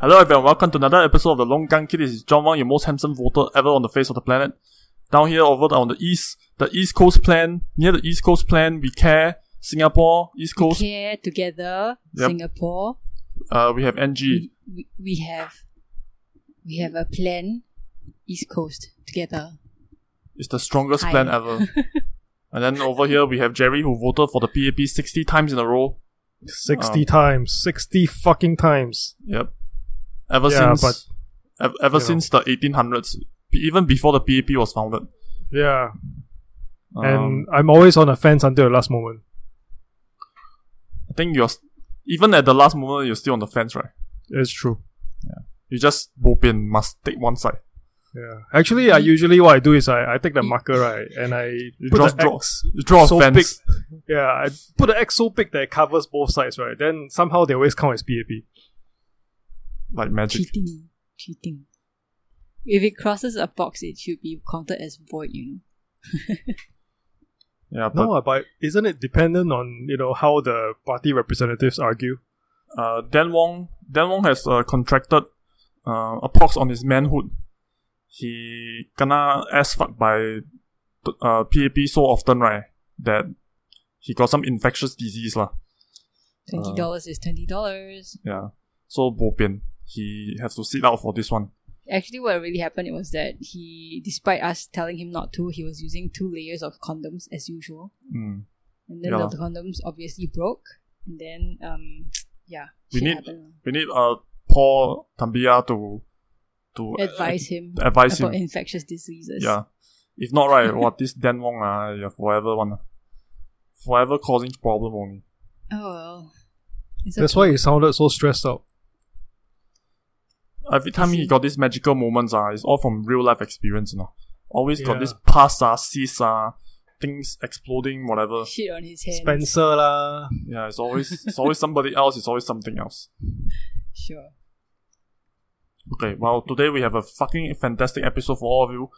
Hello everyone, welcome to another episode of the Long Gun Kid. This is John Wang, your most handsome voter ever on the face of the planet. Down here over on the east, the East Coast plan, near the East Coast plan, we care, Singapore, East Coast, Care together, Yep. Singapore. uh, we have Angie. We, we, we have we have a plan, East Coast together. It's the strongest Hi. plan ever. and then over here we have Jerry who voted for the PAP 60 times in a row. 60 Um, times. 60 fucking times. Yep. Ever Yeah, since, ev- ever you know. since the 1800s, even before the PAP was founded. Yeah. Um, and I'm always on the fence until the last moment. I think you're, s- even at the last moment, you're still on the fence, right? It's true. Yeah. You just boop in must take one side. Yeah. Actually, I usually what I do is I, I take the marker, right, and I You put draw, the draw, X. draw a so fence. Yeah, I put the X so big that it covers both sides, right? Then somehow they always count as PAP. Like magic. Cheating. Cheating. If it crosses a box, it should be counted as void, you know. Yeah, but No, but isn't it dependent on, you know, how the party representatives argue? uh, Dan Wong, Dan Wong has uh, contracted uh, a pox on his manhood. He kena ass fucked by uh, PAP so often, right, that he got some infectious disease lah. Twenty dollars is twenty dollars. Yeah, so bo pian. He has to sit out for this one. Actually, what really happened was that he, despite us telling him not to, he was using two layers of condoms as usual, Mm. and then Yeah the, the condoms obviously broke, and then um, yeah, We need- happened. We need uh Paul Tambyah to to Advise him advise about him. infectious diseases. Yeah. If not right, what this Dan Wong ah, yeah, forever one. ah. Forever causing problem only. Oh well. That's okay. why he sounded so stressed out. Every time he got these magical moments, ah, it's all from real life experience, you know. Always got Yeah. this past, ah, cysts, ah, things exploding, whatever. shit on his hands. Spencer lah. Yeah, it's always it's always somebody else, it's always something else. Sure. Okay, well today we have a fucking fantastic episode for all of you.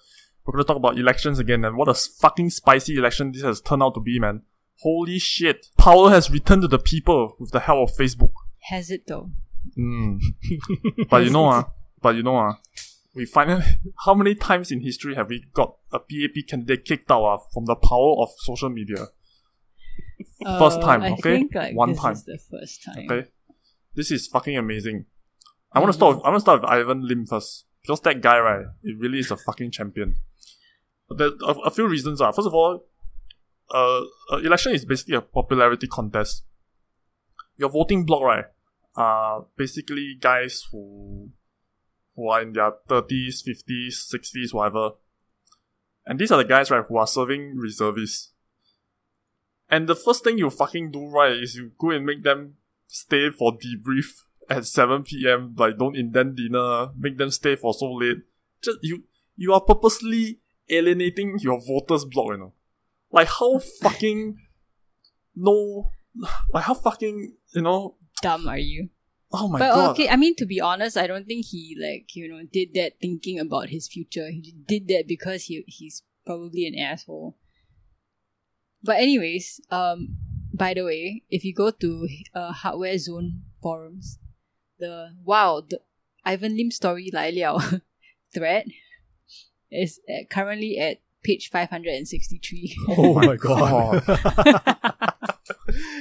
We're gonna talk about elections again and what a fucking spicy election this has turned out to be, man. Holy shit. Power has returned to the people with the help of Facebook. Has it though? Mm. but you know, ah, but you know, ah, we finally, how many times in history have we got a PAP candidate kicked out ah, from the power of social media? First Uh, time, I okay? think like One this time. is the first time. Okay, this is fucking amazing. I want to start. With, I want to start with Ivan Lim first because that guy, right, it really is a fucking champion. There's a, a few reasons. Ah, first of all, uh, uh, election is basically a popularity contest. Your voting block, right, are basically guys who who are in their thirties, fifties, sixties, whatever. And these are the guys, right, who are serving reservists. And the first thing you fucking do, right, is you go and make them stay for debrief at 7 p.m. Like, don't indent dinner, make them stay for so late. Just, you, you are purposely alienating your voters block, you know. Like, how fucking, no, like, how fucking, you know, Dumb are you? oh my god. but god. okay, I mean to be honest, I don't think he like you know did that thinking about his future. He did that because he he's probably an asshole. But anyways, um, by the way, if you go to uh, Hardware Zone forums, the wow the Ivan Lim story 来了 thread is at, currently at page five hundred and sixty three. Oh my god.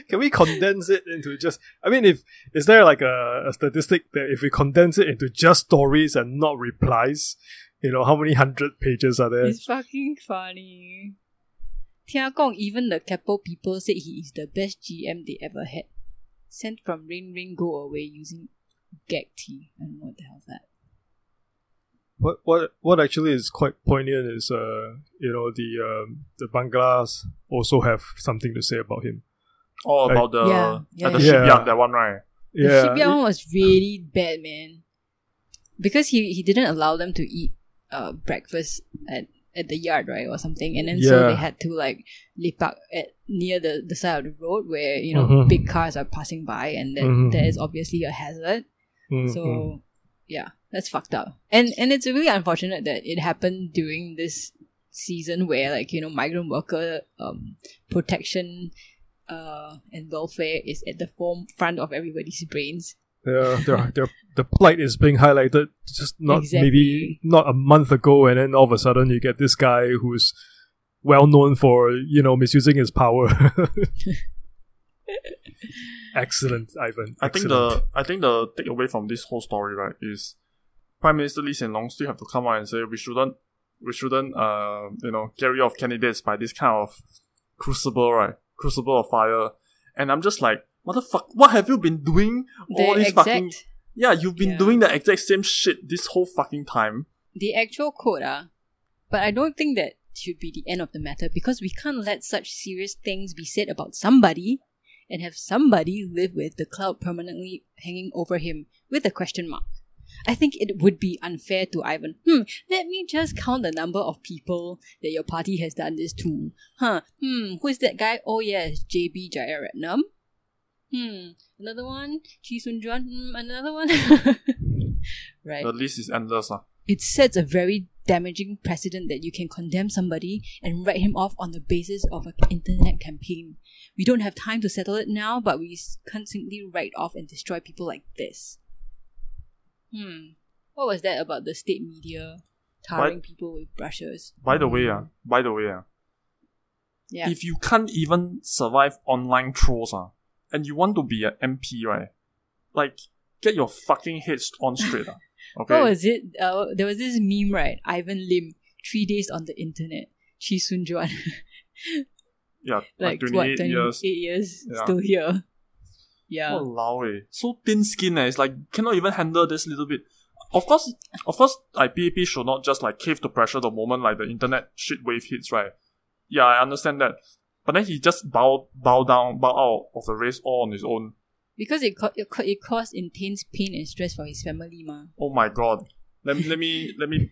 can we condense it into just? I mean, if is there like a, a statistic that if we condense it into just stories and not replies, you know, how many hundred pages are there? It's fucking funny. Tiagong, even the Capo people said he is the best GM they ever had. Sent from Rain Rain Go Away using GAGT. Don't know what the hell's that. What what what actually is quite poignant is uh you know the um, the Banglas also have something to say about him oh, about the, Yeah, yeah, at the yeah. shipyard, that one, right? The Yeah, shipyard one was really bad, man. Because he, he didn't allow them to eat uh breakfast at, at the yard, right, or something. And then so Yeah. they had to like lepak at near the, the side of the road where, you know, Mhm. big cars are passing by and then Mhm. there is obviously a hazard. Mhm. So yeah, that's fucked up. And and it's really unfortunate that it happened during this season where like, you know, migrant worker um protection uh and welfare is at the forefront of everybody's brains. their their their the plight is being highlighted just not Exactly. maybe not a month ago, and then all of a sudden you get this guy who's well known for you know misusing his power. Excellent, Ivan. I think the I think the takeaway from this whole story, right, is Prime Minister Lee Hsien Loong still have to come out and say we shouldn't we shouldn't uh you know carry off candidates by this kind of crucible, right? Crucible of fire. And I'm just like, motherfucker, what have you been doing all The this exact fucking Yeah, you've been Yeah. doing the exact same shit this whole fucking time. the actual quote, ah. But I don't think that should be the end of the matter because we can't let such serious things be said about somebody and have somebody live with the cloud permanently hanging over him with a question mark. I think it would be unfair to Ivan. Hmm, let me just count the number of people that your party has done this to. Huh, hmm, who is that guy? Oh yes, JB Jeyaretnam. Hmm, another one? Chee Soon Juan? Hmm, another one? right The list is endless. Uh. it sets a very damaging precedent that you can condemn somebody and write him off on the basis of an internet campaign. We don't have time to settle it now, but we can't simply write off and destroy people like this. Hmm. What was that about the state media tarring people with brushes? By the way, uh, by the way, uh, Yeah. if you can't even survive online trolls, uh, and you want to be an MP, right? Like, get your fucking head on straight. uh, okay? What was it? Uh, there was this meme, right? Ivan Lim, three days on the internet. Chee Soon Juan, yeah, like, like 28 what, 28 years. years, Yeah. still here. Yeah. Walao eh. So thin skin eh. It's like cannot even handle this little bit. Of course, of course, like PAP should not just like cave to pressure the moment like the internet shit wave hits, right? Yeah, I understand that. But then he just bow bow down, bow out of the race all on his own. Because it, co- it, co- it caused intense pain and stress for his family, ma. Oh my god. Let let me let me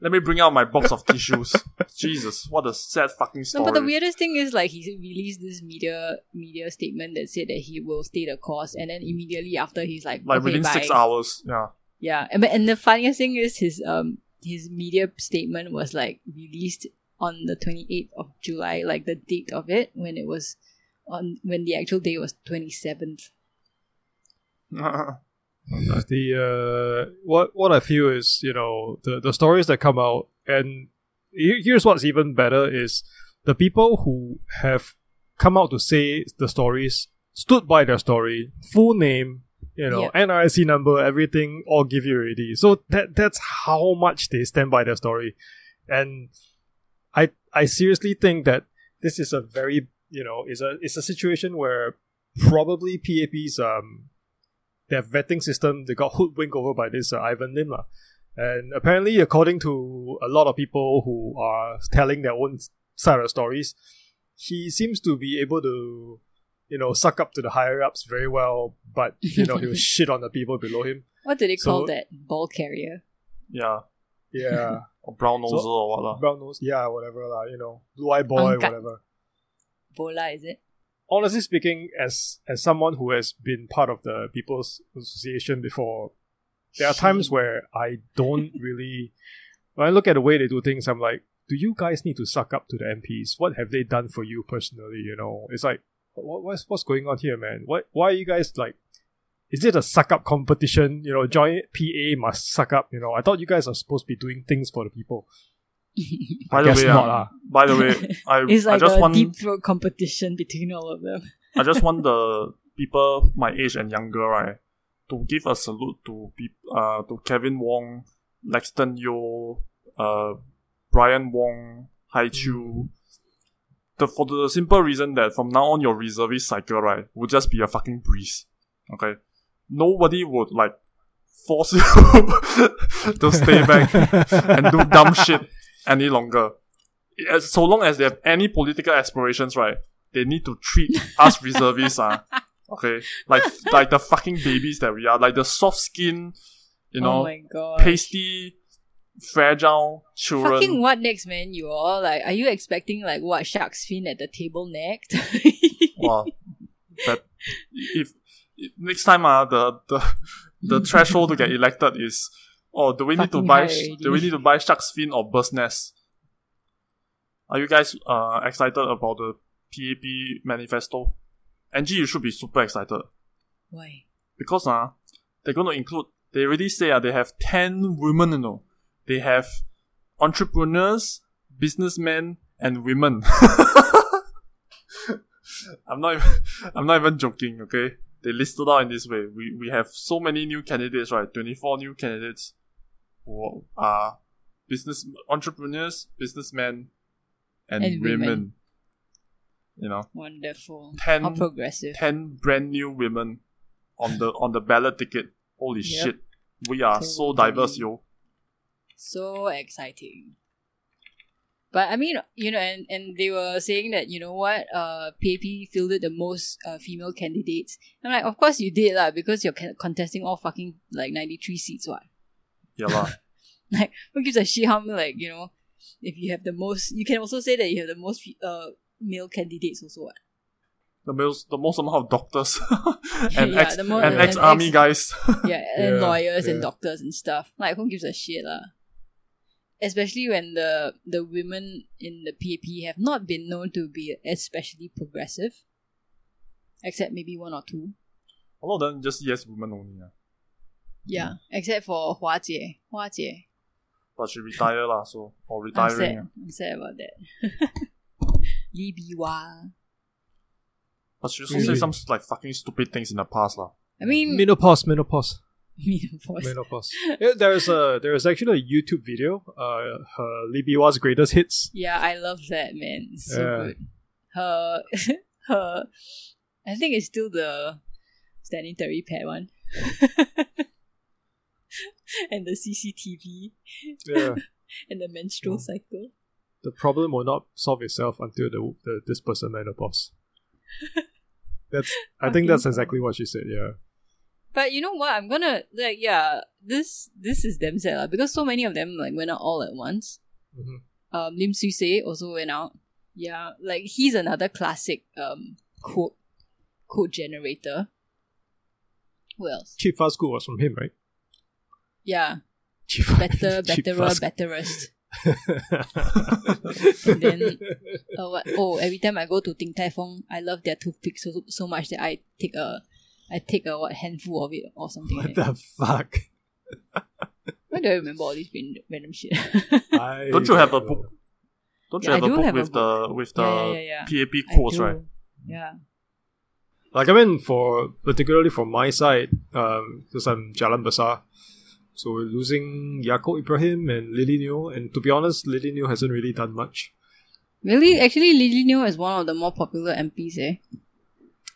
let me bring out my box of tissues. Jesus, what a sad fucking story. No, story. but the weirdest thing is like he released this media media statement that said that he will stay the course, and then immediately after he's like, like okay, within bye. six hours. Yeah. Yeah, and, but- and the funniest thing is his um his media statement was like released on the twenty eighth of July, like the date of it when it was on when the actual day was twenty seventh. the uh, what what I feel is you know the the stories that come out, and here's what's even better is the people who have come out to say the stories stood by their story, full name, you know, Yep. NRIC number, everything, all give you already. So that that's how much they stand by their story, and I I seriously think that this is a very you know is a it's a situation where probably PAP's um their vetting system they got hoodwinked over by this uh, Ivan Lim lah. and apparently according to a lot of people who are telling their own side of stories he seems to be able to you know suck up to the higher ups very well but you know he'll shit on the people below him What do they call that ball carrier? yeah. yeah Or brown nose So- or what lah. brown nose yeah whatever lah you know blue eye boy Angkat. whatever Bola is it? Honestly speaking, as as someone who has been part of the People's Association before, there are times where I don't really. When I look at the way they do things, I'm like, do you guys need to suck up to the MPs? What have they done for you personally? You know, it's like, what, what's what's going on here, man? What why are you guys like? Is it a suck up competition? You know, join PA must suck up. You know, I thought you guys are supposed to be doing things for the people. By the guess way, not uh, by the way, I It's I just a want deep throat competition between all of them. I just want the people my age and younger, right, to give a salute to peop- uh to Kevin Wong, Laxton Yo, uh Brian Wong, Hai Chu. The for the simple reason that from now on your reservist cycle, right, will just be a fucking breeze. Okay? Nobody would like force you to stay back and do dumb shit any longer. As, so long as they have any political aspirations, right, they need to treat us reservists, ah, okay, like like the fucking babies that we are, like the soft skin, you oh know, god. pasty, fragile children. Fucking what next, man? You all like, are you expecting like what shark's fin at the table next? Wow, that if, if next time, ah, the the the threshold to get elected is, oh, do we need to buy? Do we need to buy shark's fin or bird's nest? Are you guys uh excited about the PAP manifesto? Angie, you should be super excited Why? because uh, they're going to include. They already say uh, they have ten women. You know, they have entrepreneurs, businessmen, and women. I'm not. Even, I'm not even joking. Okay, they listed out in this way. We we have so many new candidates, right? Twenty four new candidates who are business entrepreneurs, businessmen, and, And women. women. You know, Wonderful. Ten- How progressive. ten brand new women on the on the ballot ticket. Holy Yep. shit, we are so diverse, yo. So exciting. But I mean, you know, and, and they were saying that, you know what, uh, PAP fielded the most uh, female candidates. I'm like, of course you did, lah, because you're contesting all fucking, like, 93 seats, what? Yeah lah. Like, who gives a shit how, like, you know, if you have the most, you can also say that you have the most uh, male candidates also, what? the most the most amount of doctors and Yeah, ex the mo- and and ex army ex- guys. Yeah, and Yeah, lawyers and doctors and stuff. Like, who gives a shit, lah? Especially when the the women in the PAP have not been known to be especially progressive, except maybe one or two. A lot of them just yes women only. Yeah. Yeah, except for Hua Jie. Hua Jie. But she retired lah, so or I'm retiring. sad. ah. I'm sad about that. Lee Bee Wah. But she also said some like fucking stupid things in the past lah. I mean, menopause, menopause, menopause. menopause. Yeah, there's a there's actually a YouTube video. Uh, her Lee Bee Wah's greatest hits. Yeah, I love that man. It's so Yeah. good. Her, her. I think it's still the sanitary pad one. and the CCTV Yeah. and the menstrual Mm. cycle. the problem will not solve itself until the, the this person menopause. That's I think that's exactly what she said. Yeah. But you know what? I'm gonna like yeah. This this is them sad lah, because so many of them like went out all at once. Mhm. Um, Lim Swee Say also went out. Yeah, like he's another classic um quote quote generator. Who else? Cheap fast school was from him, right? Yeah, Cheap, better, cheap betterer, fast- betterest. then uh, what? Oh, every time I go to Din Tai Fung, I love their toothpicks so so much that I take a I take a what handful of it or something. what like that. the fuck? Why do I remember all these random, random shit? I Don't you have a book? Don't you Yeah, I have a do book have a with the with the Yeah, yeah, yeah, PAP I quotes, right? Yeah. Like I mean, for particularly for my side, um, because I'm Jalan Besar, so we're losing Yaakob Ibrahim and Lily Neo, and to be honest, Lily Neo hasn't really done much. Really, actually, Lily Neo is one of the more popular MPs. Eh,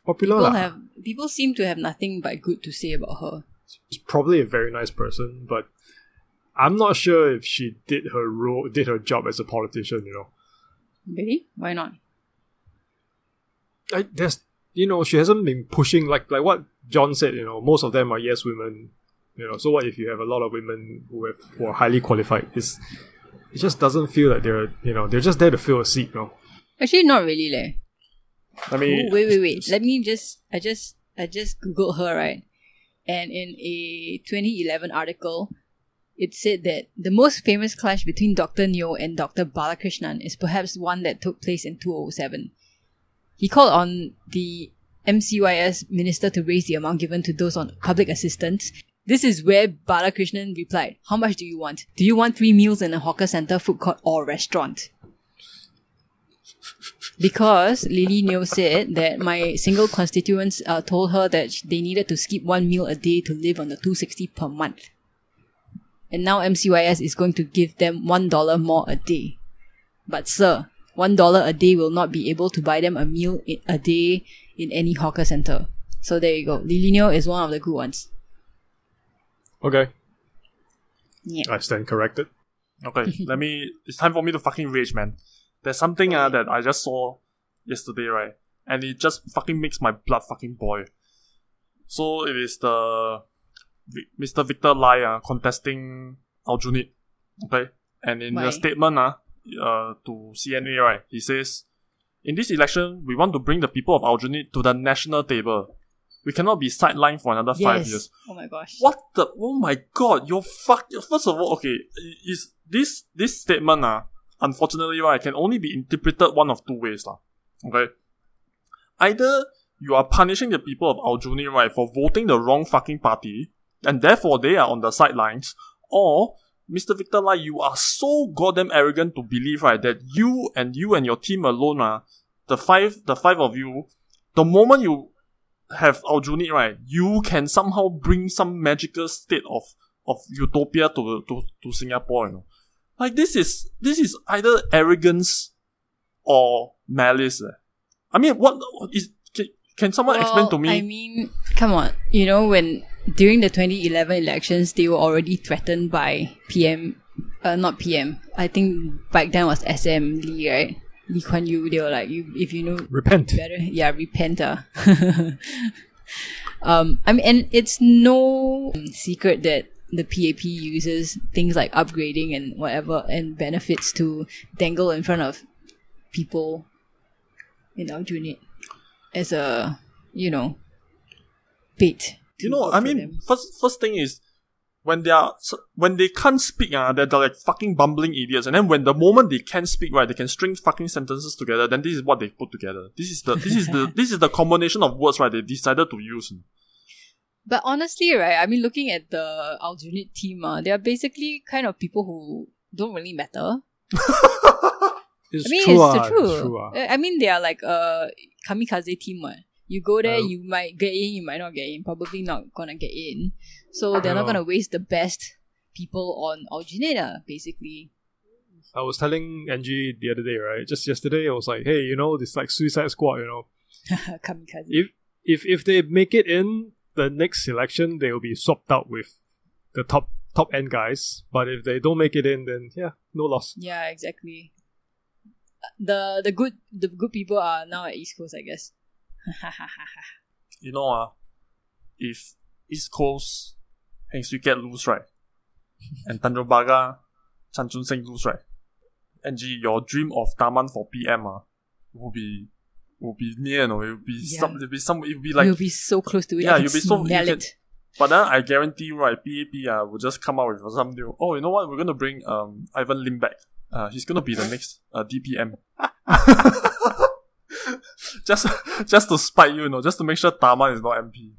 Popular, people have people seem to have nothing but good to say about her. She's probably a very nice person, but I'm not sure if she did her role, did her job as a politician. You know, Really? Why not? I, there's, you know, she hasn't been pushing like like what John said. You know, most of them are yes women. You know, so what if you have a lot of women who have who are highly qualified? It's it just doesn't feel like they're you know they're just there to fill a seat. You know. Actually, not really, leh. I mean, Ooh, wait, wait, wait. Let me just. I just. I just googled her right, and in a 2011 article, it said that the most famous clash between Dr. Neo and Dr. Balakrishnan is perhaps one that took place in 2007. He called on the MCYS minister to raise the amount given to those on public assistance. This is where Balakrishnan replied, How much do you want? Do you want three meals in a hawker center, food court, or restaurant? Because Lily Neo said that my single constituents uh, told her that they needed to skip one meal a day to live on the 260 per month. And now MCYS is going to give them $1 more a day. But sir, $1 a day will not be able to buy them a meal a day in any hawker center. So there you go. Lily Neo is one of the good ones. Okay, Yeah. I stand corrected. okay, let me. It's time for me to fucking rage, man. There's something uh, that I just saw yesterday, right? And it just fucking makes my blood fucking boil. So it is the Vi- Mr. Victor Lye uh, contesting Aljunied, okay? And in Why? the statement uh, uh, to CNA, right, he says, in this election, we want to bring the people of Aljunied to the national table. We cannot be sidelined for another five Yes. years. Oh my gosh. What the? Oh my god! You're fuck. First of all, okay, is this this statement ah? unfortunately, right, can only be interpreted one of two ways lah. Okay, either you are punishing the people of Aljunied, right, for voting the wrong fucking party, and therefore they are on the sidelines, or Mr. Victor Lye, you are so goddamn arrogant to believe, right, that you and you and your team alone, uh, the five, the five of you, the moment you have Aljunied, right, you can somehow bring some magical state of, of utopia to, to, to Singapore, you know. Like this is, this is either arrogance or malice. eh. I mean, what is, can, can someone explain to me? I mean, come on. You know, when during the 2011 elections, they were already threatened by PM, uh, not PM. I think back then was SM Lee, right? Lee Kuan Yew. They were like, you, if you know Repent. better, yeah, repent. Uh. um, I mean, and it's no secret that the PAP uses things like upgrading and whatever and benefits to dangle in front of people in our unit as a, you know, bait. to you know, I mean, them. first first thing is when they are when they can't speak, uh, they're, they're like fucking bumbling idiots. And then when the moment they can speak, right, they can string fucking sentences together. Then this is what they put together. This is the this is the this is the combination of words, right? They decided to use. But honestly, right, I mean, looking at the Aljunied team, uh, they are basically kind of people who don't really matter. It's I mean, true. it's ah, the it's truth. true. ah. I mean, they are like a kamikaze team. What you go there, Uh, you might get in, you might not get in. Probably not gonna get in. So they're not gonna waste the best people on uh, basically. I was telling Angie the other day, right? Just yesterday, I was like, hey, you know, this like Suicide Squad, you know, kamikaze. if if if they make it in the next selection, they will be swapped out with the top top end guys. But if they don't make it in, then yeah, no loss. yeah, exactly. The the good the good people are now at East Coast, I guess. You know, uh, if East Coast Heng Swee Keat lose, right, and Tanjong Pagar Chan Chun Sing lose, right, Angie, your dream of Tharman for PM, uh, will be will be near, you know, it will be Yeah. some, it will be some, it will be like you'll be so close to it. Yeah, you'll be so- you smell can- it. But then I guarantee you, right, PAP uh, will just come out with some new. Oh, you know what? We're gonna bring um Ivan Lim back. Uh, he's gonna be the next uh, DPM. just just to spite you, you know, just to make sure Tharman is not MP.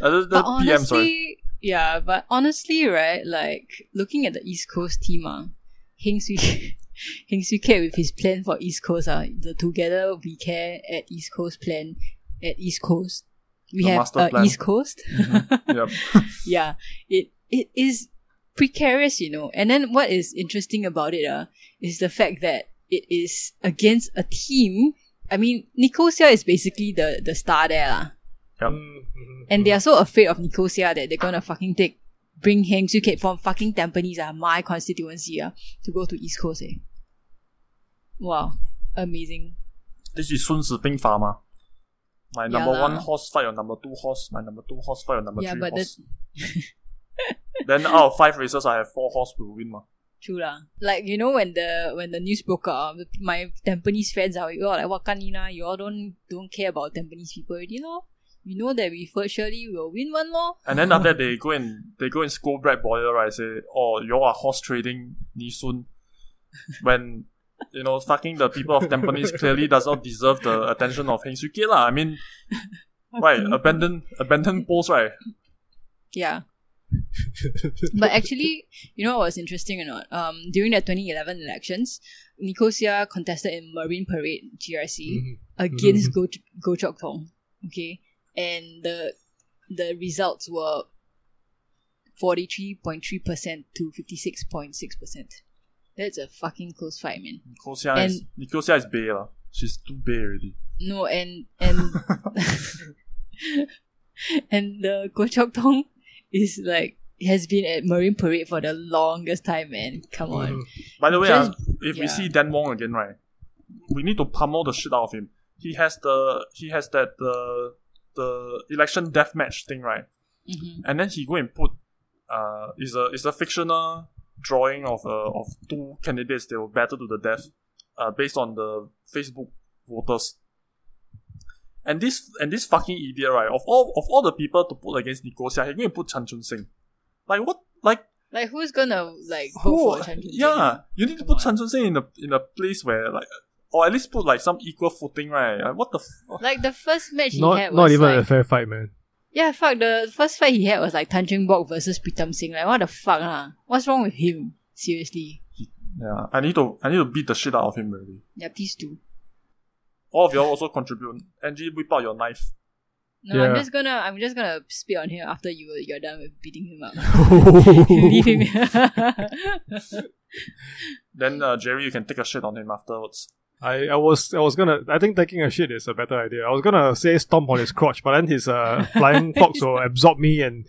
Uh, But PM, honestly, sorry. yeah, but honestly, right, like looking at the East Coast team, uh, Heng Swee Heng Swee Keat with his plan for East Coast, uh, the Together We Care at East Coast plan at East Coast. We The have uh. East Coast. Yep. yeah, it it is precarious, you know. And then what is interesting about it, uh, is the fact that it is against a team. I mean, Nicole Seah is basically the the star there, lah. Yep. Mm-hmm. And they are so afraid of Nicole Seah that they're gonna fucking take bring Heng Swee Keat from fucking Tampines, ah, my constituency, ah, to go to East Coast, eh. Wow. Amazing. This is Sun Tzu Bing Fa ma. My number lah. one horse fight your number two horse. My number two horse fight your number Yeah, three but horse. then out of five races, I have four horse will win ma. True lah. Like you know when the when the news broke out, uh, my Tampines friends are all like, "What kanina? You all don't don't care about Tampines people already, know? You know that we for surely will win one, lor." And then after that, they go and they go and scold Brad Boyer, right? Say, oh, you all are horse trading Nisun. when you know, fucking the people of Tampines clearly does not deserve the attention of Heng Kiat lah. I mean, right? Abandon abandon post, right? Yeah. But actually, you know what was interesting or not? Um, during the 2011 elections, Nicole Seah contested in Marine Parade GRC Mhm. against Go Goh Chok Tong. Okay, and the the results were forty three point three percent to fifty six point six percent. That's a fucking close fight, man. Nicole Seah is Nicole Seah is bay lah. She's too bay already. No, and and and the Goh Chok Tong is like has been at Marine Parade for the longest time, man. Come on. Mhm. By the way, Just- ah, if we see Dan Wong again, right, we need to pummel the shit out of him. He has the he has that the the election deathmatch thing, right? Mhm. and then he go and put uh is a is a fictional drawing of uh, of two candidates that will battle to the death uh based on the Facebook voters. And this and this fucking idiot, right? Of all of all the people to put against Nicole Seah, he going to put Chan Chun Sing. Like what? Like Like who's gonna like who? vote for Chan Chun Sing? Yeah, you need to put Chan Chun Sing in a in a place where like or at least put like some equal footing, right? Like, what the f- oh. Like the first match he Not had was not even like, a fair fight, man. yeah, fuck. The first fight he had was like Tanjung Bok versus Pritam Singh. Like what the fuck, lah? What's wrong with him? Seriously. Yeah, I need to I need to beat the shit out of him really. Yeah, please do. All of y'all also contribute. Angie, whip out your knife. No, I'm just gonna I'm just gonna spit on him after you you're done with beating him up. Leave him. Then uh, Jerry, you can take a shit on him afterwards. I, I was I was gonna I think taking a shit is a better idea. I was gonna say stomp on his crotch, but then his uh, flying fox will absorb me and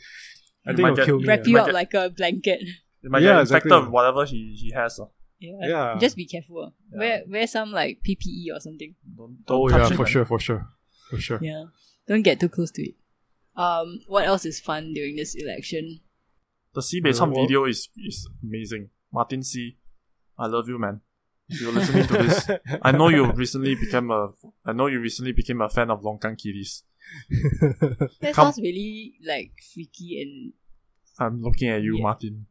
I You think might it'll get- kill me. Wrap you up get- like a blanket. It might Yeah, get infected with whatever he, he has. Uh. Yeah. Yeah. Just be careful. Yeah. Wear wear some like PPE or something. Don't, don't Oh yeah, for sure, for sure, for sure. Yeah. Don't get too close to it. Um, what else is fun during this election? The Sibei Sam Yeah, video is is amazing. Martin C, I love you, man. If you're listening to this, I know you recently became a. I know you recently became a fan of Longkang Kitties. That Come- sounds really like freaky and I'm looking at you, Yeah. Martin.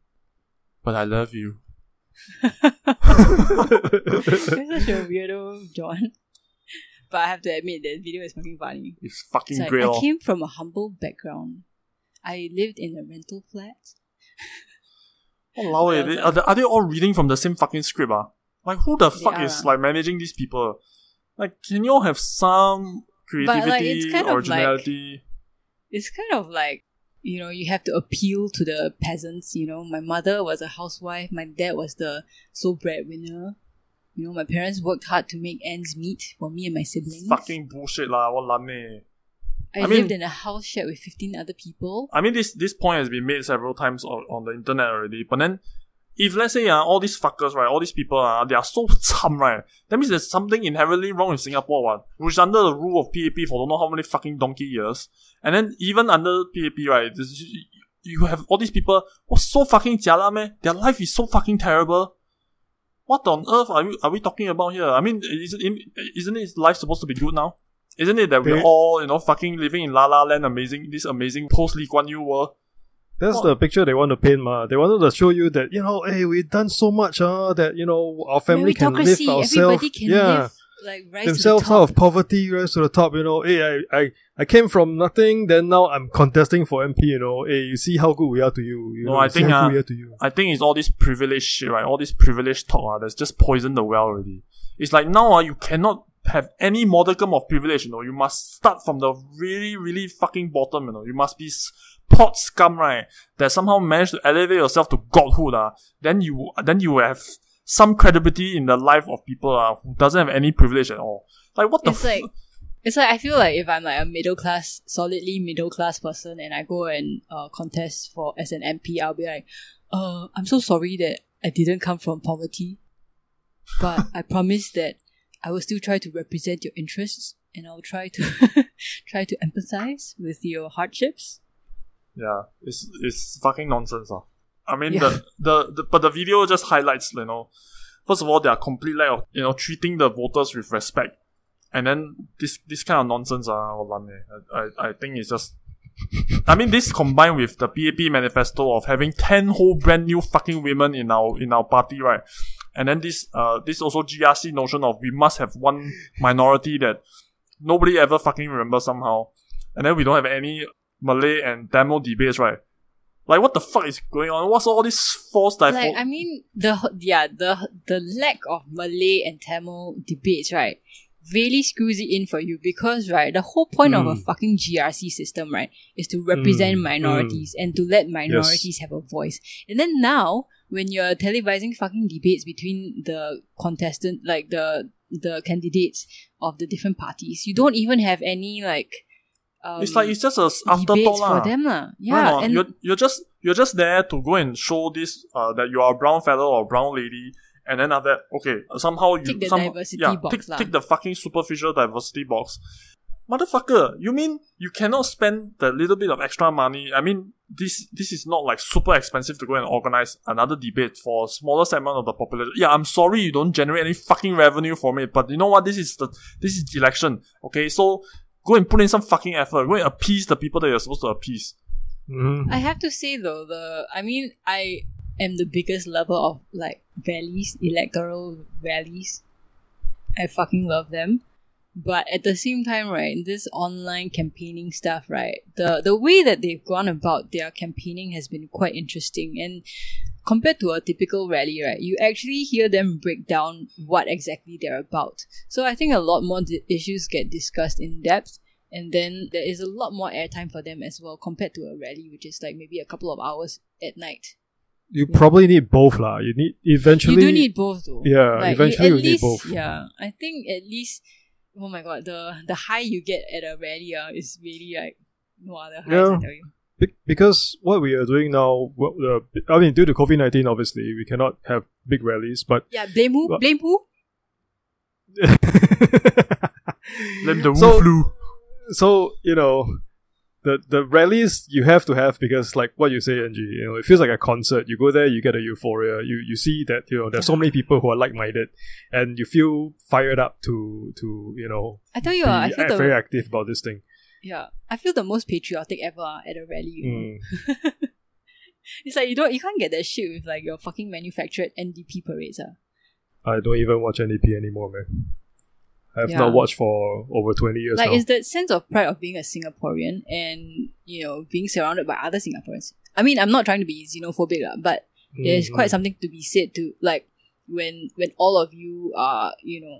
But I love you. You're such a weirdo, John. But I have to admit that video is fucking funny. It's fucking like, great. I lor. came from a humble background. I lived in a rental flat. Walao eh, they- are, they, are they all reading from the same fucking script? Ah? Like, who the fuck are, is like managing these people? Like, can you all have some creativity, like, it's kind of like- originality? It's kind of like, you know, you have to appeal to the peasants. You know, my mother was a housewife, my dad was the sole breadwinner. You know, my parents worked hard to make ends meet for me and my siblings. Fucking bullshit what eh. I, I mean- lived in a house shared with 15 other people. I mean, this this point has been made several times on, on the internet already. But then, if let's say uh, all these fuckers, right, all these people, uh, they are so chum, right, that means there's something inherently wrong with Singapore, what, which is under the rule of PAP for don't know how many fucking donkey years. And then even under PAP, right, this, you have all these people, oh, so fucking jialat, man. Their life is so fucking terrible. What on earth are we are we talking about here? I mean, isn't isn't it life supposed to be good now? Isn't it that we're all you know fucking living in La La Land, amazing this amazing post Lee Kuan Yew world? That's What? the picture they want to paint, ma. They wanted to show you that you know, hey, we've done so much, uh, that you know, our family can live ourselves, everybody can yeah, live, like, rise themselves to the out of poverty, rise to the top. You know, hey, I, I, I came from nothing, then now I'm contesting for MP. You know, hey, you see how good we are to you. you No, know, I think, how uh, we are to you. I think it's all this privilege shit, right? All this privilege talk, uh, that's just poisoned the well already. It's like now, uh, you cannot have any modicum of privilege, you know. You must start from the really, really fucking bottom, you know. You must be s- pot scum, right? That somehow managed to elevate yourself to godhood, uh. Then you, then you have some credibility in the life of people, uh, who doesn't have any privilege at all. Like, what the It's f- like it's like I feel like if I'm like a middle class, solidly middle class person, and I go and uh, contest for as an MP, I'll be like, uh, I'm so sorry that I didn't come from poverty, but I promise that I will still try to represent your interests, and I'll try to try to empathize with your hardships. Yeah, it's it's fucking nonsense. Uh. I mean, Yeah. the, the the but the video just highlights, you know, first of all, their complete lack of you know treating the voters with respect, and then this this kind of nonsense. Uh, I, I I think it's just. I mean, this combined with the PAP manifesto of having ten whole brand new fucking women in our in our party, right? And then this uh this also GRC notion of we must have one minority that nobody ever fucking remembers somehow, and then we don't have any Malay and Tamil debates, right? Like, what the fuck is going on? What's all this false forced Like? I mean, the yeah the the lack of Malay and Tamil debates, right? Really screws it in for you because right, the whole point of a Mm. fucking GRC system, right, is to represent Mm, minorities and to let minorities have a voice. And then now, when you're televising fucking debates between the contestant, like the the candidates of the different parties, you don't even have any like. Um, it's like it's just a afterthought for lah. them, lah. Yeah, not? and you're you're just you're just there to go and show this uh that you are a brown fellow or brown lady, and then after that, okay, somehow you Tick the some, diversity yeah, box lah. tick the fucking superficial diversity box. Motherfucker, you mean you cannot spend the little bit of extra money? I mean, this this is not like super expensive to go and organize another debate for a smaller segment of the population. Yeah, I'm sorry you don't generate any fucking revenue from it, but you know what? This is the this is the election. Okay, so go and put in some fucking effort. Go and appease the people that you're supposed to appease. Mhm. I have to say though, the I mean, I am the biggest lover of like valleys, electoral valleys. I fucking love them. But at the same time, right, this online campaigning stuff, right, the the way that they've gone about their campaigning has been quite interesting. And compared to a typical rally, right, you actually hear them break down what exactly they're about. So I think a lot more di- issues get discussed in depth. And then there is a lot more airtime for them as well compared to a rally, which is like maybe a couple of hours at night. You probably need both, lah. You need eventually. You do need both though. Yeah, Like, eventually at you need both. Yeah, I think at least. Oh my god, the the high you get at a rally uh, is really like no other highs. Yeah. I tell you. Be- because what we are doing now, well, uh, I mean, due to COVID nineteen, obviously we cannot have big rallies, but Yeah, blame who? But- blame who? Blame the So- Wu flu. so you know the the rallies you have to have because like what you say ng you know it feels like a concert you go there you get a euphoria you you see that you know there's so many people who are like-minded and you feel fired up to to you know I tell you, be uh, I feel a- very the active about this thing yeah, I feel the most patriotic ever uh, at a rally. You know? Mm. It's like you don't you can't get that shit with like your fucking manufactured NDP parades. Uh. i don't even watch ndp anymore man i've Yeah. not watched for over 20 years Like now it's that sense of pride of being a Singaporean and you know being surrounded by other Singaporeans. I mean, I'm not trying to be xenophobic, uh, but there's Mhm. quite something to be said to like when when all of you are you know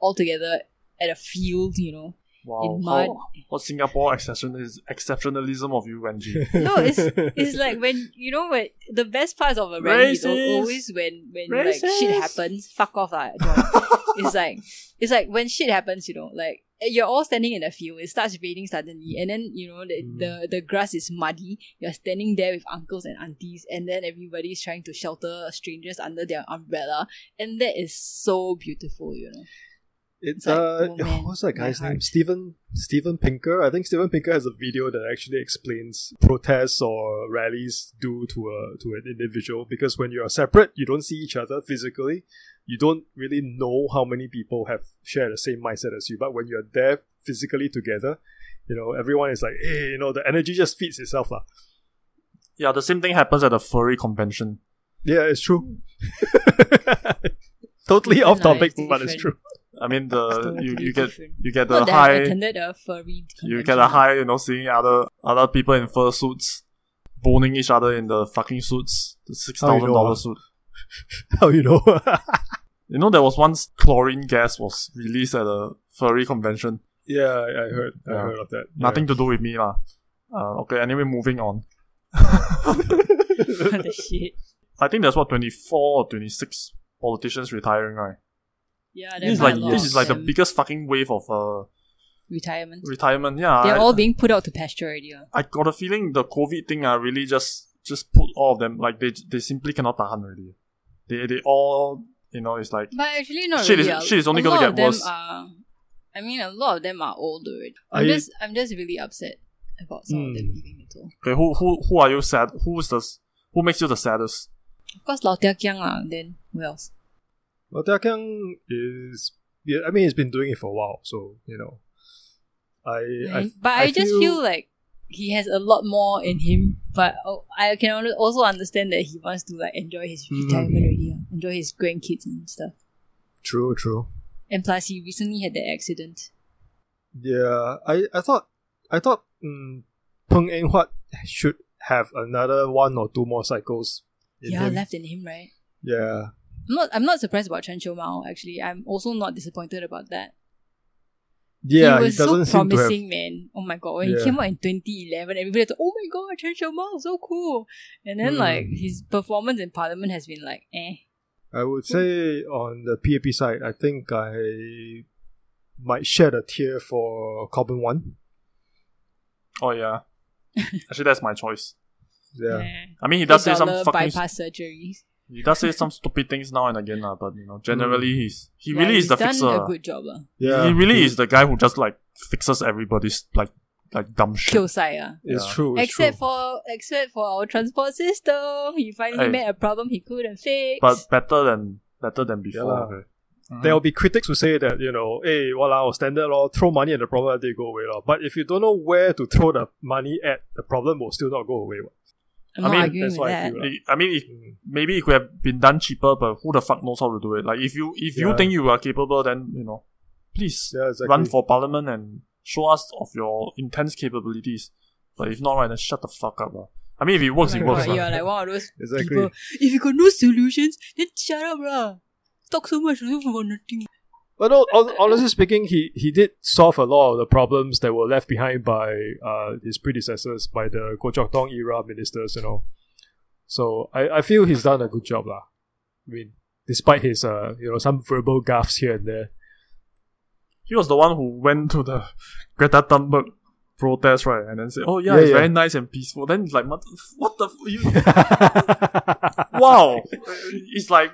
all together at a field you know Wow. in mud. How, what Singapore exception is exceptionalism of you, Wenji. no it's it's like when you know when the best parts of a rally is always when when like shit happens fuck off lah John. it's like it's like when shit happens you know like you're all standing in a field it starts raining suddenly and then you know the, Mm. the the grass is muddy you're standing there with uncles and aunties and then everybody's trying to shelter strangers under their umbrella and that is so beautiful you know It's It's like, uh, oh man, what's that guy's name? heart. Stephen Steven Pinker. I think Steven Pinker has a video that actually explains protests or rallies due to a to an individual because when you are separate, you don't see each other physically. You don't really know how many people have shared the same mindset as you. But when you're there physically together, you know everyone is like, hey, you know, the energy just feeds itself, lah. yeah, the same thing happens at the furry convention. Yeah, it's true. totally off topic, but it's true. I mean, the you, you get you get the Not that I've high attended a furry you get convention. a high, you know, seeing other other people in fur suits boning each other in the fucking suits, the six How you know, dollar suit. How you know? You know, there was once chlorine gas was released at a furry convention. yeah, I I heard. I heard of that. Nothing to do with me, lah. Uh, okay, anyway, moving on. what the shit I think that's what twenty four or twenty six politicians retiring, right? Yeah This is like this is like the biggest fucking wave of uh retirement retirement. Yeah, they're I, all being put out to pasture already uh. I got a feeling the COVID thing uh, really just just put all of them like they they simply cannot tahan already. They they all you know it's like But actually, not Shit is- really. uh, shit is only a gonna get worse. Are, I mean, a lot of them are old already. I'm I- just, I'm just really upset about some of them Hmm. leaving it all. okay, who who who are you sad? Who's the who makes you the saddest? Of course, Low Thia Khiang lah. Then who else? Well, Dakyang is. Yeah, I mean, he's been doing it for a while, so you know. I, I but I, just feel like he has a lot more in him. But oh, I can also understand that he wants to like enjoy his Mhm. retirement already, uh, enjoy his grandkids and stuff. true, true. And plus, he recently had the accident. Yeah, I, I thought I thought mm, Png Eng Huat should have another one or two more cycles. Yeah, him. left in him, right? Yeah, I'm not. I'm not surprised about Chen Show Mao. Actually, I'm also not disappointed about that. yeah. he was doesn't so seem to have. promising, man. Oh my god, when Yeah. he came out in 2011, everybody thought, "Oh my god, Chen Mao, so cool!" And then Mm. like his performance in Parliament has been like, eh. I would say on the PAP side, I think I might shed a tear for Khaw Boon Wan. Oh yeah, actually that's my choice. Yeah, eh. I mean he does say some fucking bypass surgeries. He does say some stupid things now and again, uh, but you know generally he's he Yeah, really he's is the done fixer. a good job, lah. yeah. he really is the guy who just like fixes everybody's like like dumb shit. Kill sai, ah. It's Yeah. true. It's Except true. for except for our transport system, he finally Hey. met a problem he couldn't fix. but better than better than before. lah. okay. There will be critics who say that, you know, hey, well, our standard law, throw money at the problem, they go away. lor. But if you don't know where to throw the money at, the problem will still not go away. what. I'm I mean, arguing that's with what I that. feel. I mean, it, maybe it could have been done cheaper, but who the fuck knows how to do it? Like, if you if you Yeah. think you are capable, then you know, please Yeah, exactly. run for parliament and show us of your intense capabilities. But if not, right, then shut the fuck up. lah. I mean, if it works, my it works. God, lah. you're like one of those Exactly. people. If you got no solutions, then shut up, lah. Talk so much also for nothing. But no, honestly speaking, he, he did solve a lot of the problems that were left behind by uh, his predecessors, by the Goh Chok Tong era ministers, you know. So I, I feel he's done a good job, lah. I mean, despite his uh, you know some verbal gaffes here and there. He was the one who went to the Greta Thunberg protest, right? And then said, "Oh yeah, Yeah, it's yeah. very nice and peaceful." Then it's like, "What? the f- What the? F- you, wow!" It's like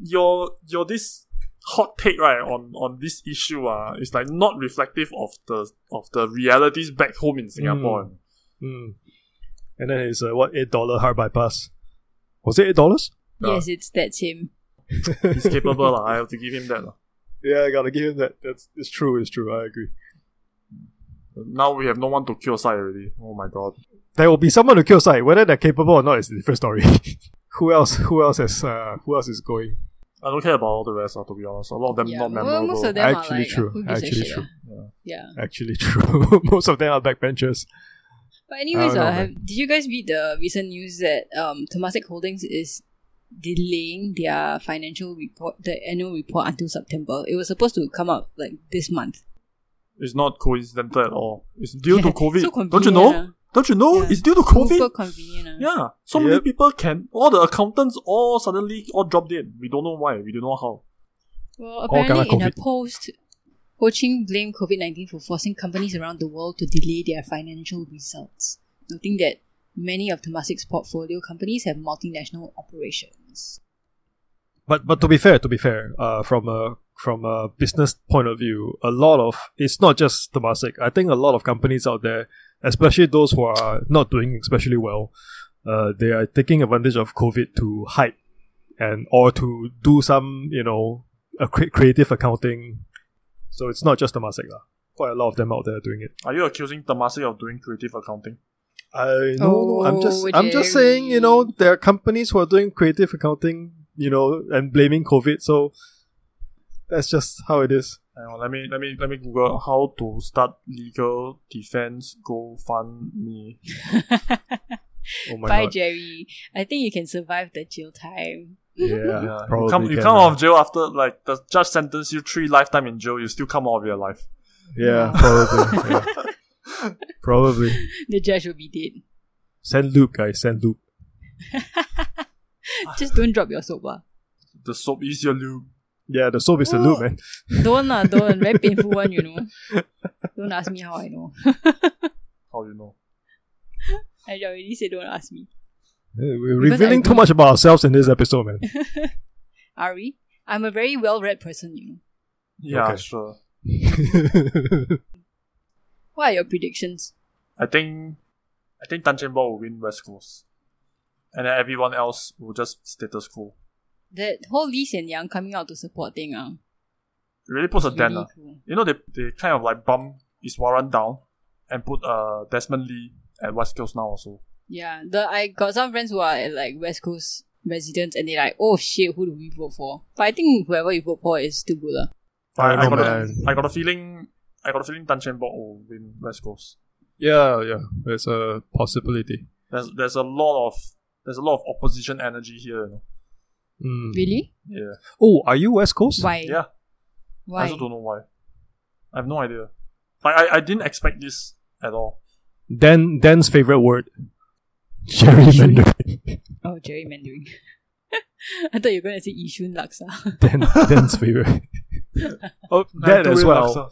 your your this hot take, right, on on this issue, ah, is like not reflective of the of the realities back home in Singapore. Mm. And then his uh, what eight dollar heart bypass. Was it eight dollars? Yeah. Yes, it's that's him. He's capable, lah. I have to give him that. lah. Yeah, I gotta give him that. That's it's true. It's true. I agree. Now we have no one to kill side already. Oh my god. There will be someone to kill Sai. Whether they're capable or not is a different story. who else? Who else has? Uh, who else is going? I don't care about all the rest, ah, to be honest. A lot of them yeah, not memorable. most of them Actually are like, true. Who Actually true. ah? Yeah. Actually, true. Most of them are backbenchers. But anyways, I uh, know, have, did you guys read the recent news that um Temasek Holdings is delaying their financial report, the annual report until September? It was supposed to come out like this month. It's not coincidental at all. It's due to COVID. so Don't you know? Convenient, Don't you know? Yeah. It's due to ah. Super COVID. convenient. ah. Yeah. So many people can. All the accountants all suddenly all dropped in. We don't know why. We don't know how. Well, apparently in a post, Ho Ching blamed COVID 19 for forcing companies around the world to delay their financial results, noting that many of Temasek's portfolio companies have multinational operations. But but to be fair, to be fair, uh, from a from a business point of view, a lot of it's not just Temasek. I think a lot of companies out there, especially those who are not doing especially well, uh, they are taking advantage of COVID to hide and or to do some you know a cre- creative accounting. So it's not just Temasek lah. Quite a lot of them out there doing it. Are you accusing Temasek of doing creative accounting? I no, no, I'm just Oh, I'm just saying, you know, there are companies who are doing creative accounting, you know, and blaming COVID. So that's just how it is. Hang on, let me let me let me Google how to start legal defense GoFundMe. Oh my Bye, god. Jerry. I think you can survive the jail time. Yeah, Yeah, you probably come you can, come out of jail after like the judge sentenced you three lifetime in jail. You still come out of your life. Yeah, probably. yeah. Probably. The judge will be dead. Send Luke, guys. Send loop. Just don't drop your soap. ah. The soap is your lube. Yeah, the soap is the loop, man. Don't lah, don't. Very painful one, you know. Don't ask me how I know. How you know? I already said don't ask me. Eh, We're Because revealing too much about ourselves in this episode, man. Are we? I'm a very well-read person, you know. Yeah, Okay. sure. What are your predictions? I think I think Tan Cheng Bock will win West Coast. And then everyone else will just status quo. That whole Lee Hsien Yang coming out to support thing, ah, It really puts a dent. really ah. cool. You know, they, they kind of like bump Iswaran down and put uh, Desmond Lee at West Coast now also. Yeah, the I got some friends who are at, like West Coast residents, and they're like, "Oh shit, who do we vote for?" But I think whoever you vote for is still good, lah. I I, know, got a. I got a feeling I got a feeling Tan Cheng Bock will win West Coast. yeah, yeah. There's a possibility. There's there's a lot of there's a lot of opposition energy here. You know? Mm. Really? Yeah. Oh, are you West Coast? Why? Yeah. Why? I also don't know why. I have no idea. Like I, I didn't expect this at all. Dan Dan's favorite word. Gerrymandering. Oh, gerrymandering. I thought you were going to say Yishun Laksa. Dan, Dan's favorite. oh, that as well.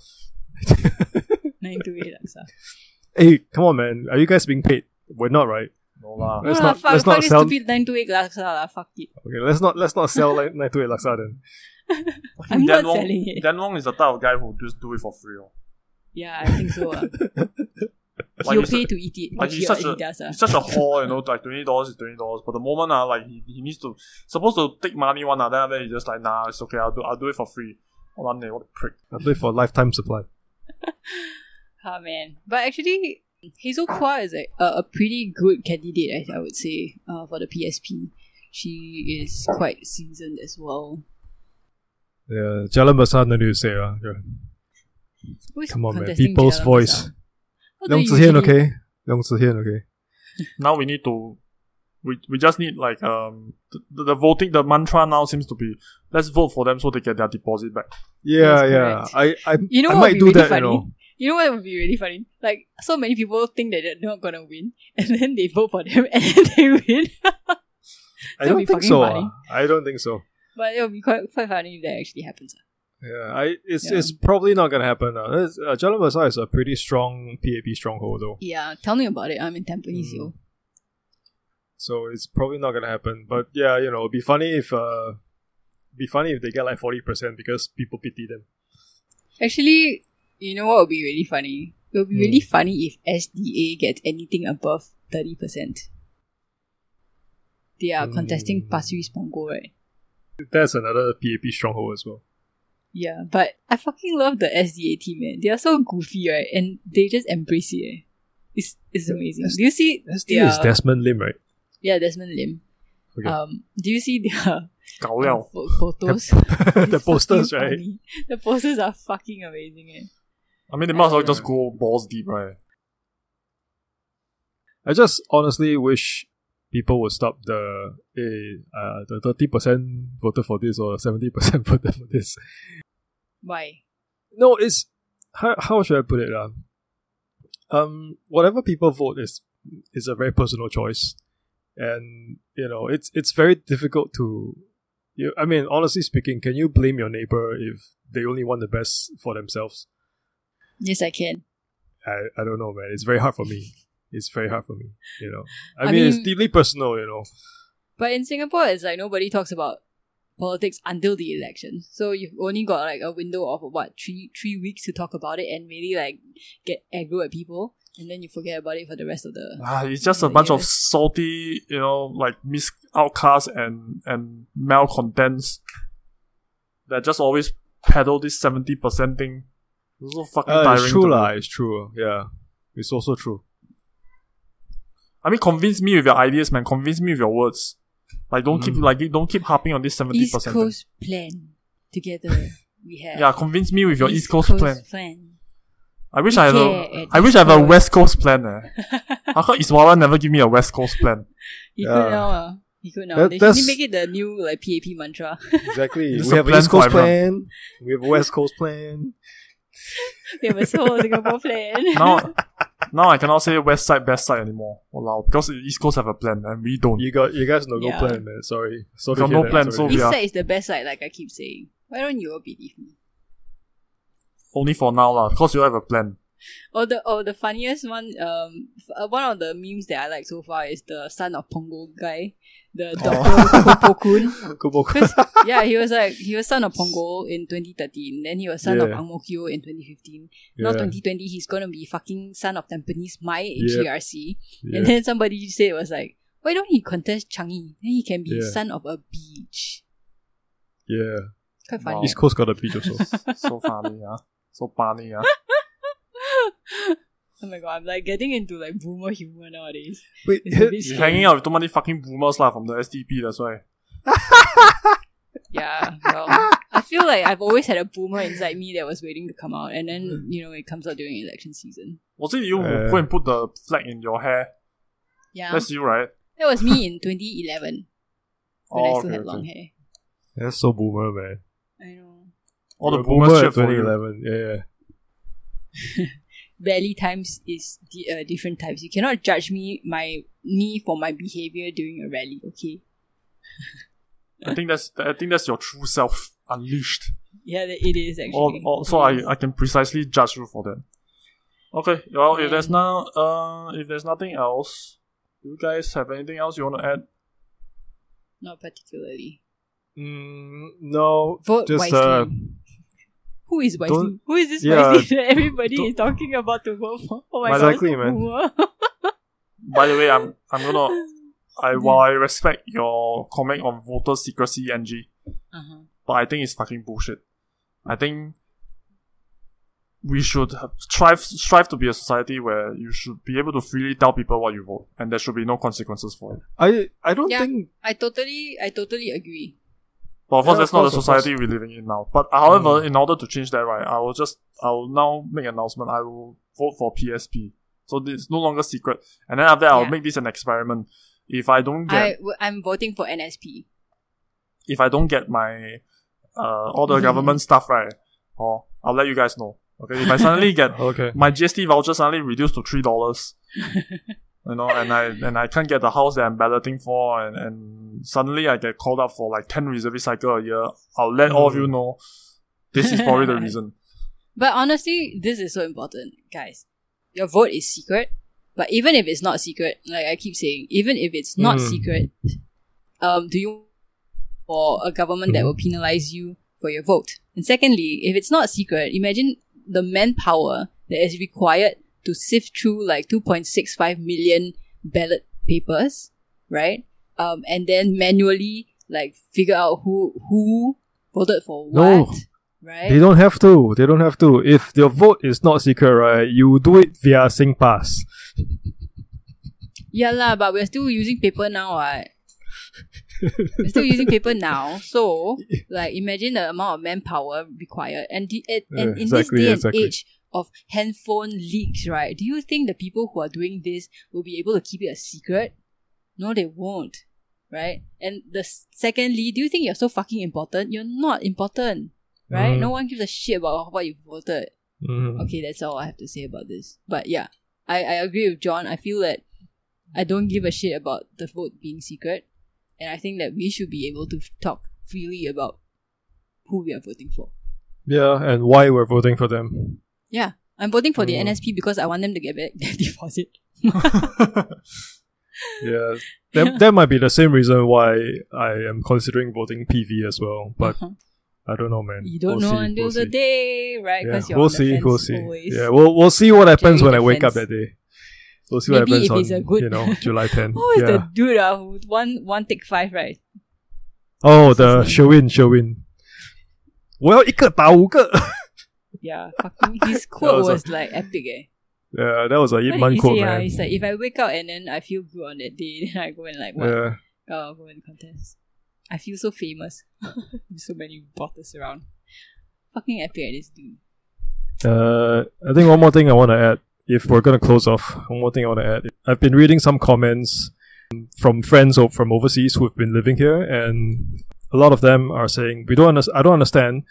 Nine to eight Laksa. Hey, come on, man. Are you guys being paid? We're not, right? No lah. Let's no, not- fuck, let's fuck not this sound- stupid nine to eight Laksa. lah, Fuck it. Okay, let's not let's not sell like nine to laksa then. I'm Dan not Wong, selling it. Dan Wong is the type of guy who just do it for free. Oh. Yeah, I think so. Like He'll he's pay a- to eat it. Like which he's he, such he a does. ah. he's such a whore, you know, like twenty dollars is twenty dollars. But the moment ah, like he, he needs to supposed to take money one ah, then after that he just like nah, it's okay, I'll do I'll do it for free. Hold on, eh, what a prick. I'll do it for lifetime supply. Ah man, but actually, Hazel Poa is a, a, a pretty good candidate, I, I would say, uh, for the PSP. She is quite seasoned as well. Yeah, Jalan Besar, no need to say. Uh, yeah. Come on, man. People's Jalan voice. Besar? How do Leong you Sze Hian, usually- okay? Leong Sze Hian, okay? Now we need to. We, we just need like um the, the voting the mantra now seems to be let's vote for them so they get their deposit back. Yeah, Yes, yeah. correct. I, I, You know I what might do really that, funny? you know. You know what would be really funny? Like so many people think that they're not gonna win, and then they vote for them, and then they win. I don't think so. funny. uh. I don't think so. but it would be quite quite funny if that actually happens. Yeah, I it's Yeah. it's probably not gonna happen. Uh, It's- uh, Jalan Besar is a pretty strong PAP stronghold though, Yeah, tell me about it. I'm in Tampines, yo. Mm. so it's probably not gonna happen. But yeah, you know, it'd be funny if uh, be funny if they get like forty percent because people pity them. Actually, you know what would be really funny? It would be Hmm. really funny if SDA gets anything above thirty percent. They are contesting Hmm. Pasir Ris Punggol, right? That's another PAP stronghold as well. Yeah, but I fucking love the SDA team, man. They are so goofy, right? And they just embrace it. Eh? It's it's amazing. S- do you see? SD is Desmond Lim, right? Yeah, Desmond Lim. Okay. Um, do you see their Gao uh, liao. pho- photos? the It's posters, right? funny. The posters are fucking amazing. Eh? I mean they might as well just go balls deep, right? I just honestly wish people would stop the eh, uh, the thirty percent voted for this or seventy percent voted for this. Why? No, it's how how should I put it? Uh? Um, whatever people vote is is a very personal choice, and you know it's it's very difficult to. You, I mean, honestly speaking, can you blame your neighbor if they only want the best for themselves? Yes, I can. I, I don't know, man. It's very hard for me. It's very hard for me. You know, I, I mean, it's deeply personal. You know, But in Singapore, it's like nobody talks about politics until the election. So you've only got like a window of what three three weeks to talk about it and really like get aggro at people, and then you forget about it for the rest of the. Ah, it's just a bunch of salty, you know, like mis outcasts and and malcontents that just always peddle this seventy percent thing. It's so fucking uh, tiring. it's true to me. lah. It's true. Yeah, it's also true. I mean, convince me with your ideas, man. Convince me with your words. Like, don't keep Mhm. like don't keep harping on this seventy percent. East percent. Coast plan together. We have. Yeah, convince me with your East Coast, plan. I wish We I have care a, at I wish East I have a West Coast plan. Eh. How come Iswaran never give me a West Coast plan? You Yeah. could now. Uh, you could now. That- they should make it the new like PAP mantra. Exactly. We have plan East Coast everyone. plan. We have a West Coast plan. We have a whole Singapore plan. Now, now I cannot say West Side, Best Side anymore. Wow, because East Coast have a plan and we don't. You got you guys know no Yeah. go plan, man. Sorry. So We got no plan, so East we are- side is the best side, like I keep saying. Why don't you all believe me? Only for now, lah. Because you have a plan. Oh, the oh the funniest one. Um, f- uh, one of the memes that I like so far is the son of Punggol guy, the Oh. Dr. Koh Poh Koon. Kubo- Because yeah, he was like he was son of Punggol in 2013, then he was son of Yeah. Ang Mo Kio in 2015. Now Yeah. 2020, he's gonna be fucking son of Tampines, my in Yep. GRC. Yeah. And then somebody said it was like, why don't he contest Changi? Then he can be Yeah. son of a beach. yeah. Quite funny. Wow. East Coast got a beach also. So funny, yeah. So funny, yeah. oh my god, I'm like getting into like boomer humor nowadays. Wait, It's a He's scary. hanging out with too many fucking boomers lah from the SDP, that's why. Yeah, well, I feel like I've always had a boomer inside me that was waiting to come out, and then you know it comes out during election season. Was it you who Uh. go and put the flag in your hair? Yeah, That's you, right? that was me in 2011 when I Oh, still okay, had long okay. hair. That's so boomer, man. I know. All the You're a boomers boomer shit at for you. 2011. Yeah, yeah. Rally times is di- uh, different types. You cannot judge me my me for my behavior during a rally. Okay. I think that's I think that's your true self unleashed. Yeah, it is actually. or, so It is. I, I can precisely judge you for that. Okay, well, if there's no uh if there's nothing else, do you guys have anything else you want to add? not particularly. Mm, no, Vote just wisely. uh, Who is wisely? don't- Who is this yeah, wisely that everybody is talking about to vote for? Oh my Exactly, god, man. By the way, I'm I'm gonna I while I respect your comment on voter secrecy, NG, uh-huh. but I think it's fucking bullshit. I think we should strive strive to be a society where you should be able to freely tell people what you vote, and there should be no consequences for it. I I don't Yeah. think I totally, I totally agree. But of course, Yeah, that's of not the course, society we're living in now. But however, Mm. in order to change that, right, I will just I will now make an announcement. I will vote for PSP. So it's no longer secret. And then after that, I'll make this an experiment. If I don't get I, w- I'm voting for NSP. if I don't get my uh all the Mhm. government stuff right, or I'll let you guys know. Okay, if I suddenly get okay. my GST voucher suddenly reduced to three dollars, you know, and I and I can't get the house that I'm balloting for, and and suddenly I get called up for like ten reservist cycle a year. I'll let all of you know. This is probably the reason. But honestly, this is so important, guys. Your vote is secret, but even if it's not secret, like I keep saying, even if it's not Mm. secret, um, do you for a government that will penalize you for your vote? And secondly, if it's not secret, imagine the manpower that is required to sift through like 2.65 million ballot papers, right? Um, and then manually like figure out who who voted for No. what, right? They don't have to. They don't have to. If your vote is not secret, right, you do it via SingPass. Yeah lah, but we're still using paper now, right? we're still using paper now, so like imagine the amount of manpower required, and the, and, and Yeah, in this exactly, day and exactly. age of handphone leaks, right? Do you think the people who are doing this will be able to keep it a secret? No, they won't, right? And the secondly, do you think you're so fucking important? You're not important, right? Mhm. No one gives a shit about what you voted. Mhm. Okay, that's all I have to say about this. But yeah, I, I agree with John. I feel that I don't give a shit about the vote being secret. And I think that we should be able to talk freely about who we are voting for. Yeah, and why we're voting for them. Yeah. I'm voting for the Mm. NSP because I want them to get back their deposit. Yeah, that, that might be the same reason why I am considering voting PV as well. But Uh-huh. I don't know, man. you don't We'll know see, until we'll the see. day, right? Yeah, Because you're we'll on the see, fence we'll see. always. Yeah, we'll we'll see what happens Jerry when I wake up defense. that day. We'll see what Maybe happens if on it's a good- you know July 10. Who is yeah. the dude uh, who one one take five, right? Oh, What's the his Sherwin Sherwin. 我要一个打五个. yeah, fucking his quote was a- like epic eh. Yeah, that was a What Ip did Man quote, say, man. It's like if I wake up and then I feel good on that day, then I go and like what? Yeah. Oh, go in contest. I feel so famous. So many bottles around. Fucking epic at this dude. Uh, I think one more thing I want to add, if we're going to close off, one more thing I want to add. I've been reading some comments from friends o- from overseas who've been living here, and a lot of them are saying, "We don't. Under- I don't understand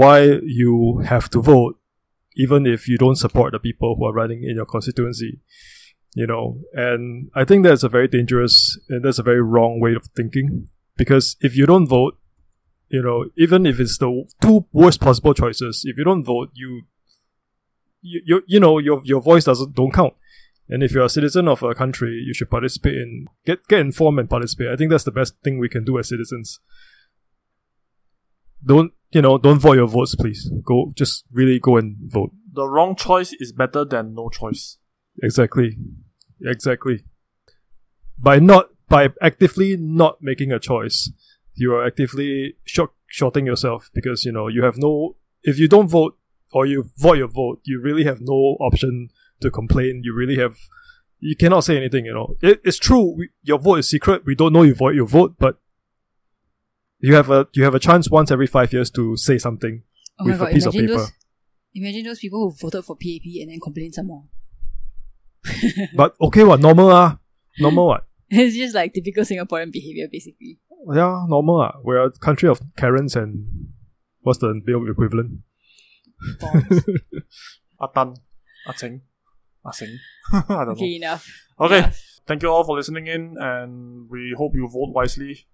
why you have to vote, even if you don't support the people who are running in your constituency." You know, and I think that's a very dangerous and that's a very wrong way of thinking. Because if you don't vote, you know, even if it's the two worst possible choices, if you don't vote, you you, you, you know your your voice doesn't don't count. And if you're a citizen of a country, you should participate in get get informed and participate. I think that's the best thing we can do as citizens. Don't you know? Don't vote your votes, please. Go, just really go and vote. the wrong choice is better than no choice. Exactly, exactly. By not by actively not making a choice, you are actively short shorting yourself because you know you have no. If you don't vote or you void your vote, you really have no option to complain. You really have. You cannot say anything. You know, it, it's true. We, your vote is secret. We don't know you void your vote, but you have a you have a chance once every five years to say something Oh my with a piece of paper. those imagine those people who voted for PAP and then complain some more. But okay, what normal ah, normal what. it's just like typical Singaporean behavior basically. Yeah, normal. Ah. We're a country of Karens and what's the male equivalent? Bombs. Ah Tan, Ah Cheng, Ah Seng. I don't okay, know. enough. Okay, Enough. thank you all for listening in, and we hope you vote wisely.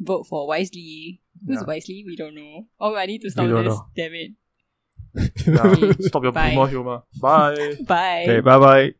Vote for wisely. Who's Yeah. wisely? We don't know. Oh, I need to stop this. know. Damn it. Yeah, Okay, stop your bye. boomer humor. Bye. Bye. Okay, bye bye.